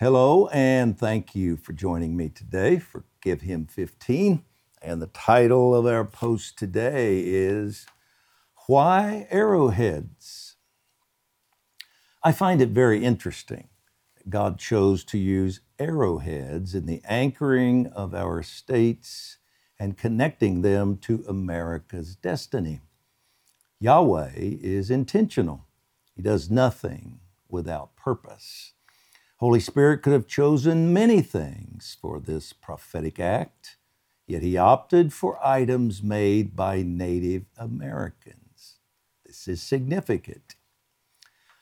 Hello, and thank you for joining me today for Give Him 15. And the title of our post today is Why Arrowheads? I find it very interesting that God chose to use arrowheads in the anchoring of our states and connecting them to America's destiny. Yahweh is intentional, He does nothing without purpose. Holy Spirit could have chosen many things for this prophetic act, yet he opted for items made by Native Americans. This is significant.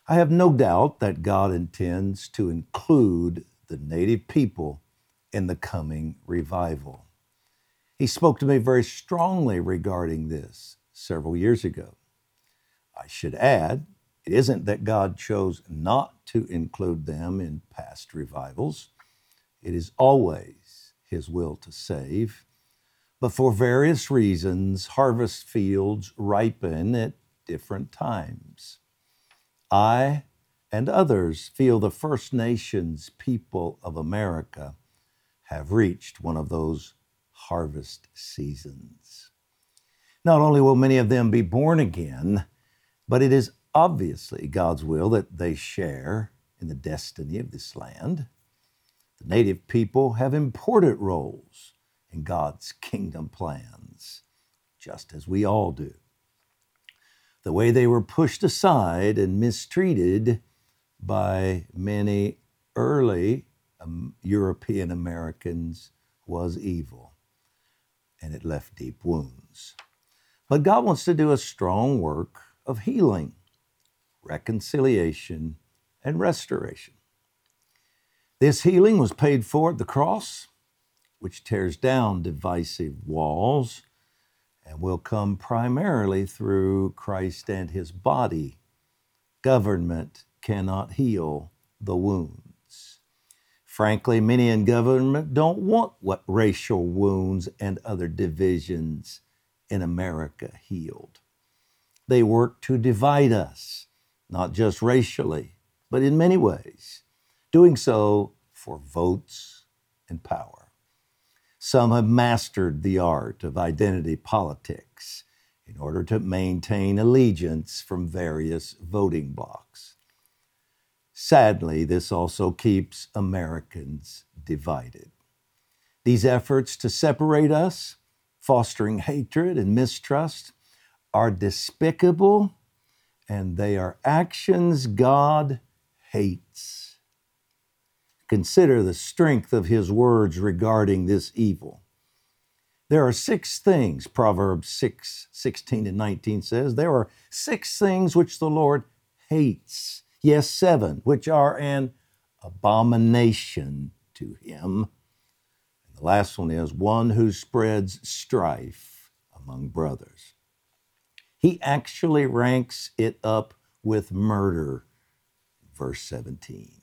I have no doubt that God intends to include the Native people in the coming revival. He spoke to me very strongly regarding this several years ago. I should add it isn't that God chose not to include them in past revivals, it is always His will to save. But for various reasons, harvest fields ripen at different times. I and others feel the First Nations people of America have reached one of those harvest seasons. Not only will many of them be born again, but it is obviously God's will that they share in the destiny of this land. The native people have important roles in God's kingdom plans, just as we all do. The way they were pushed aside and mistreated by many early um, European Americans was evil, and it left deep wounds. But God wants to do a strong work of healing reconciliation, and restoration. This healing was paid for at the cross, which tears down divisive walls and will come primarily through Christ and his body. Government cannot heal the wounds. Frankly, many in government don't want what racial wounds and other divisions in America healed. They work to divide us not just racially, but in many ways, doing so for votes and power. Some have mastered the art of identity politics in order to maintain allegiance from various voting blocs. Sadly, this also keeps Americans divided. These efforts to separate us, fostering hatred and mistrust, are despicable and they are actions God hates. Consider the strength of his words regarding this evil. There are six things, Proverbs 6 16 and 19 says, there are six things which the Lord hates. Yes, seven, which are an abomination to him. And the last one is one who spreads strife among brothers. He actually ranks it up with murder, verse 17.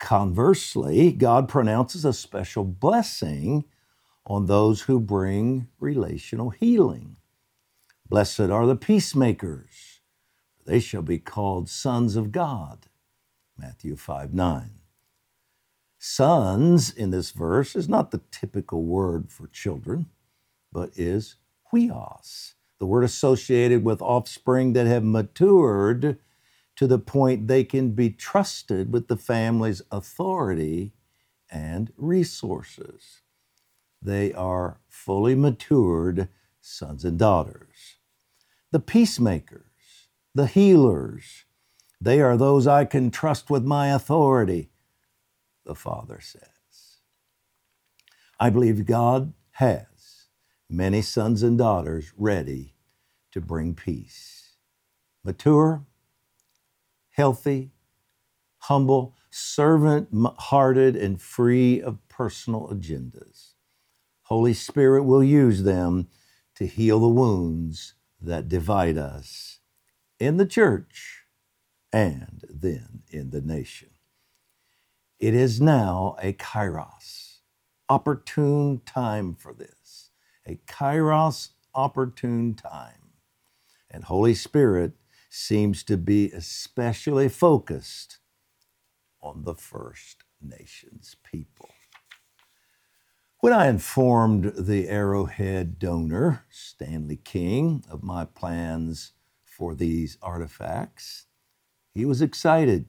Conversely, God pronounces a special blessing on those who bring relational healing. Blessed are the peacemakers, they shall be called sons of God. Matthew 5 9. Sons in this verse is not the typical word for children, but is huios, the word associated with offspring that have matured to the point they can be trusted with the family's authority and resources. They are fully matured sons and daughters. The peacemakers, the healers, they are those I can trust with my authority, the Father says. I believe God has many sons and daughters ready to bring peace. Mature, healthy, humble, servant hearted, and free of personal agendas. Holy Spirit will use them to heal the wounds that divide us in the church and then in the nation. It is now a kairos, opportune time for this a kairos opportune time. And Holy Spirit seems to be especially focused on the First Nations people. When I informed the Arrowhead donor, Stanley King, of my plans for these artifacts, he was excited.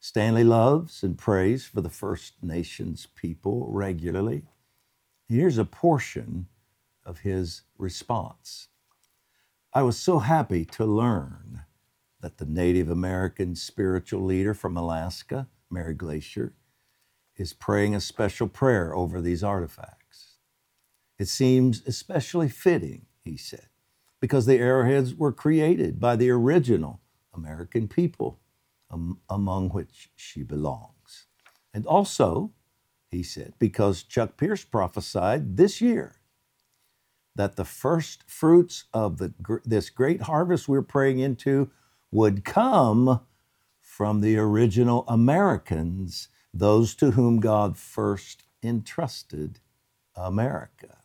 Stanley loves and prays for the First Nations people regularly. Here's a portion of his response. I was so happy to learn that the Native American spiritual leader from Alaska, Mary Glacier, is praying a special prayer over these artifacts. It seems especially fitting, he said, because the arrowheads were created by the original American people, um, among which she belongs. And also, he said, because Chuck Pierce prophesied this year that the first fruits of the, this great harvest we're praying into would come from the original Americans, those to whom God first entrusted America.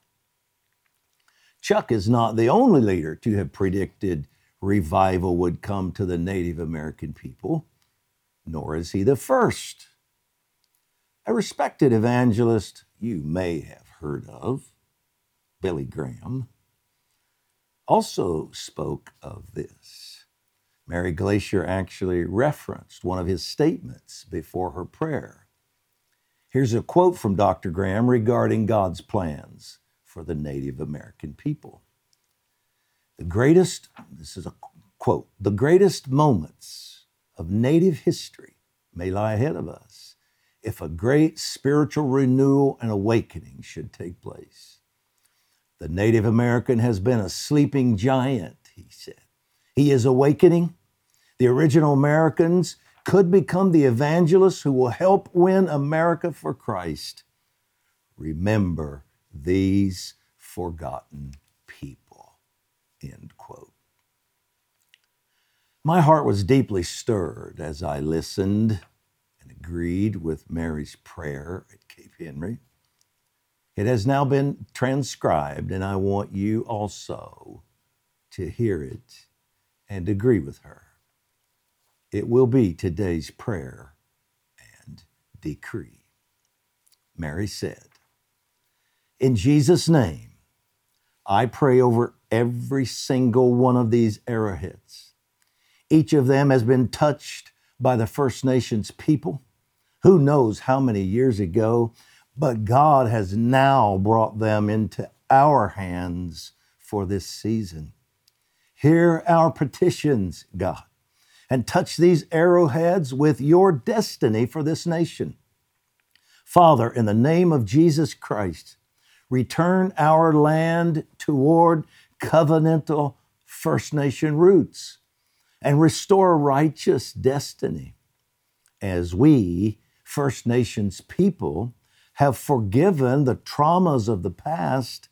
Chuck is not the only leader to have predicted revival would come to the Native American people, nor is he the first. A respected evangelist you may have heard of, Billy Graham, also spoke of this. Mary Glacier actually referenced one of his statements before her prayer. Here's a quote from Dr. Graham regarding God's plans for the Native American people. The greatest, this is a quote, the greatest moments of Native history may lie ahead of us if a great spiritual renewal and awakening should take place. The Native American has been a sleeping giant, he said. He is awakening. The original Americans could become the evangelists who will help win America for Christ. Remember these forgotten people. End quote. My heart was deeply stirred as I listened and agreed with Mary's prayer at Cape Henry. It has now been transcribed, and I want you also to hear it and agree with her. It will be today's prayer and decree. Mary said, In Jesus' name, I pray over every single one of these arrowheads. Each of them has been touched by the First Nations people. Who knows how many years ago but God has now brought them into our hands for this season. Hear our petitions, God, and touch these arrowheads with your destiny for this nation. Father, in the name of Jesus Christ, return our land toward covenantal First Nation roots and restore righteous destiny as we, First Nations people, have forgiven the traumas of the past,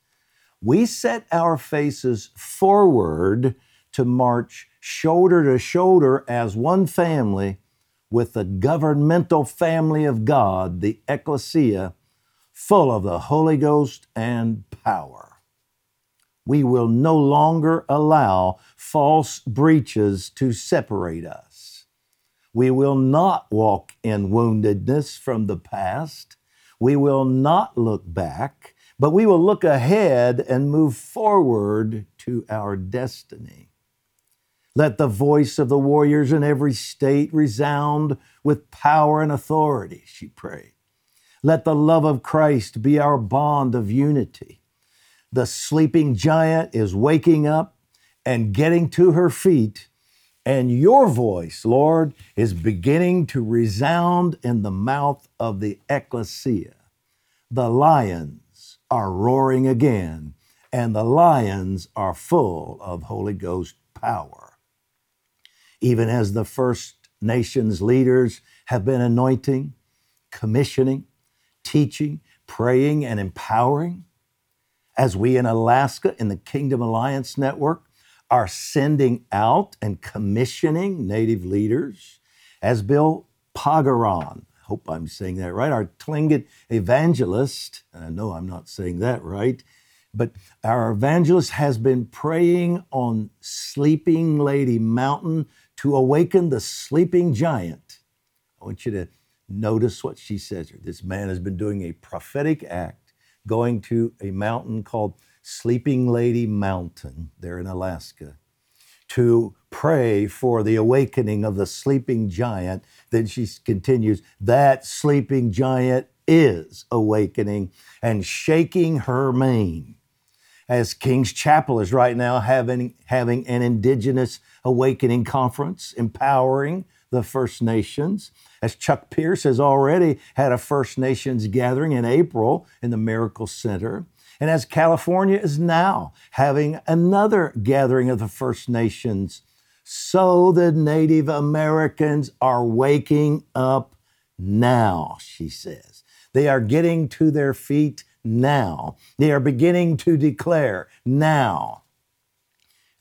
we set our faces forward to march shoulder to shoulder as one family with the governmental family of God, the ecclesia, full of the Holy Ghost and power. We will no longer allow false breaches to separate us. We will not walk in woundedness from the past. We will not look back, but we will look ahead and move forward to our destiny. Let the voice of the warriors in every state resound with power and authority, she prayed. Let the love of Christ be our bond of unity. The sleeping giant is waking up and getting to her feet and your voice, Lord, is beginning to resound in the mouth of the ecclesia. The lions are roaring again, and the lions are full of Holy Ghost power. Even as the First Nations leaders have been anointing, commissioning, teaching, praying, and empowering, as we in Alaska in the Kingdom Alliance Network are sending out and commissioning Native leaders, as Bill Pagaron, I hope I'm saying that right, our Tlingit evangelist, I know I'm not saying that right, but our evangelist has been praying on Sleeping Lady Mountain to awaken the sleeping giant. I want you to Notice what she says here. This man has been doing a prophetic act, going to a mountain called Sleeping Lady Mountain there in Alaska to pray for the awakening of the sleeping giant. Then she continues, that sleeping giant is awakening and shaking her mane. As King's Chapel is right now having, having an Indigenous Awakening Conference, empowering the First Nations. As Chuck Pierce has already had a First Nations gathering in April in the Miracle Center. And as California is now having another gathering of the First Nations, so the Native Americans are waking up now, she says. They are getting to their feet now. They are beginning to declare now.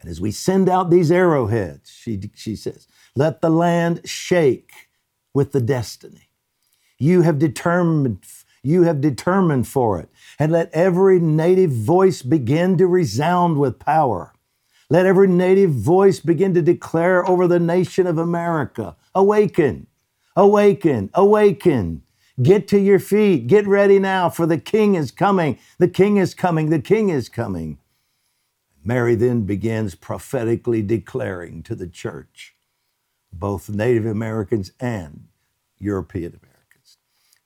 And as we send out these arrowheads, she, she says, let the land shake with the destiny. You have determined, you have determined for it. And let every native voice begin to resound with power. Let every native voice begin to declare over the nation of America awaken, awaken, awaken. Get to your feet. Get ready now, for the king is coming. The king is coming. The king is coming. Mary then begins prophetically declaring to the church, both Native Americans and European Americans.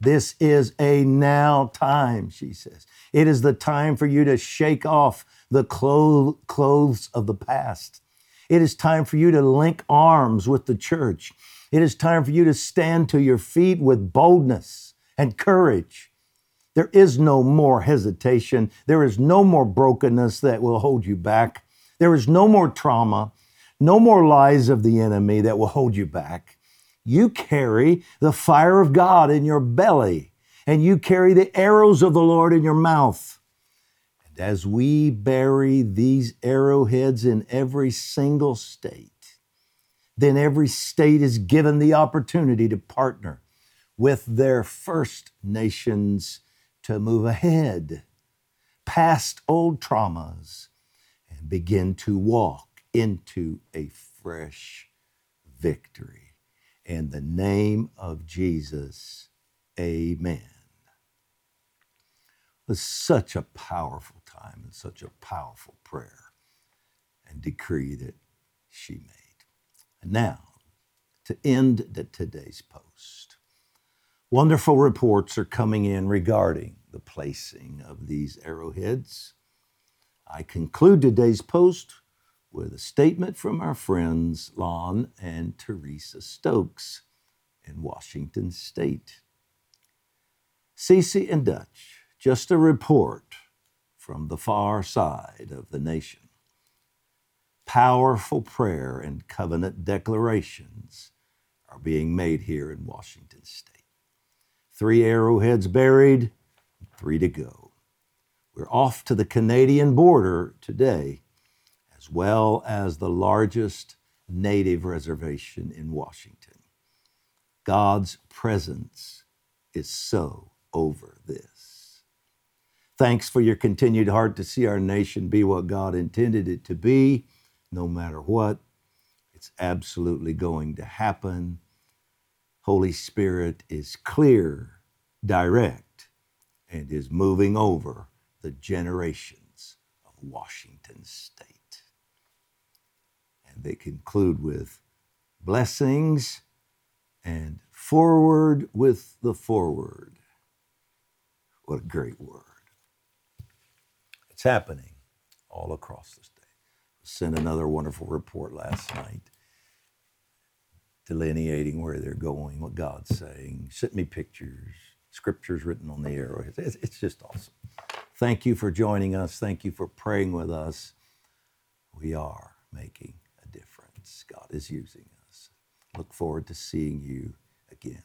This is a now time, she says. It is the time for you to shake off the clothes of the past. It is time for you to link arms with the church. It is time for you to stand to your feet with boldness and courage. There is no more hesitation. There is no more brokenness that will hold you back. There is no more trauma, no more lies of the enemy that will hold you back. You carry the fire of God in your belly, and you carry the arrows of the Lord in your mouth. And as we bury these arrowheads in every single state, then every state is given the opportunity to partner with their First Nations to move ahead past old traumas and begin to walk into a fresh victory. In the name of Jesus, amen. It was such a powerful time and such a powerful prayer and decree that she made. And now, to end the, today's post, wonderful reports are coming in regarding the placing of these arrowheads. I conclude today's post with a statement from our friends Lon and Teresa Stokes in Washington State. Ceci and Dutch, just a report from the far side of the nation powerful prayer and covenant declarations are being made here in Washington state. Three arrowheads buried, three to go. We're off to the Canadian border today, as well as the largest native reservation in Washington. God's presence is so over this. Thanks for your continued heart to see our nation be what God intended it to be no matter what. It's absolutely going to happen. Holy Spirit is clear, direct, and is moving over the generations of Washington State. They conclude with blessings and forward with the forward. What a great word. It's happening all across the state sent another wonderful report last night delineating where they're going, what God's saying. Sent me pictures, scriptures written on the arrowheads. It's, it's just awesome. Thank you for joining us. Thank you for praying with us. We are making God is using us. Look forward to seeing you again.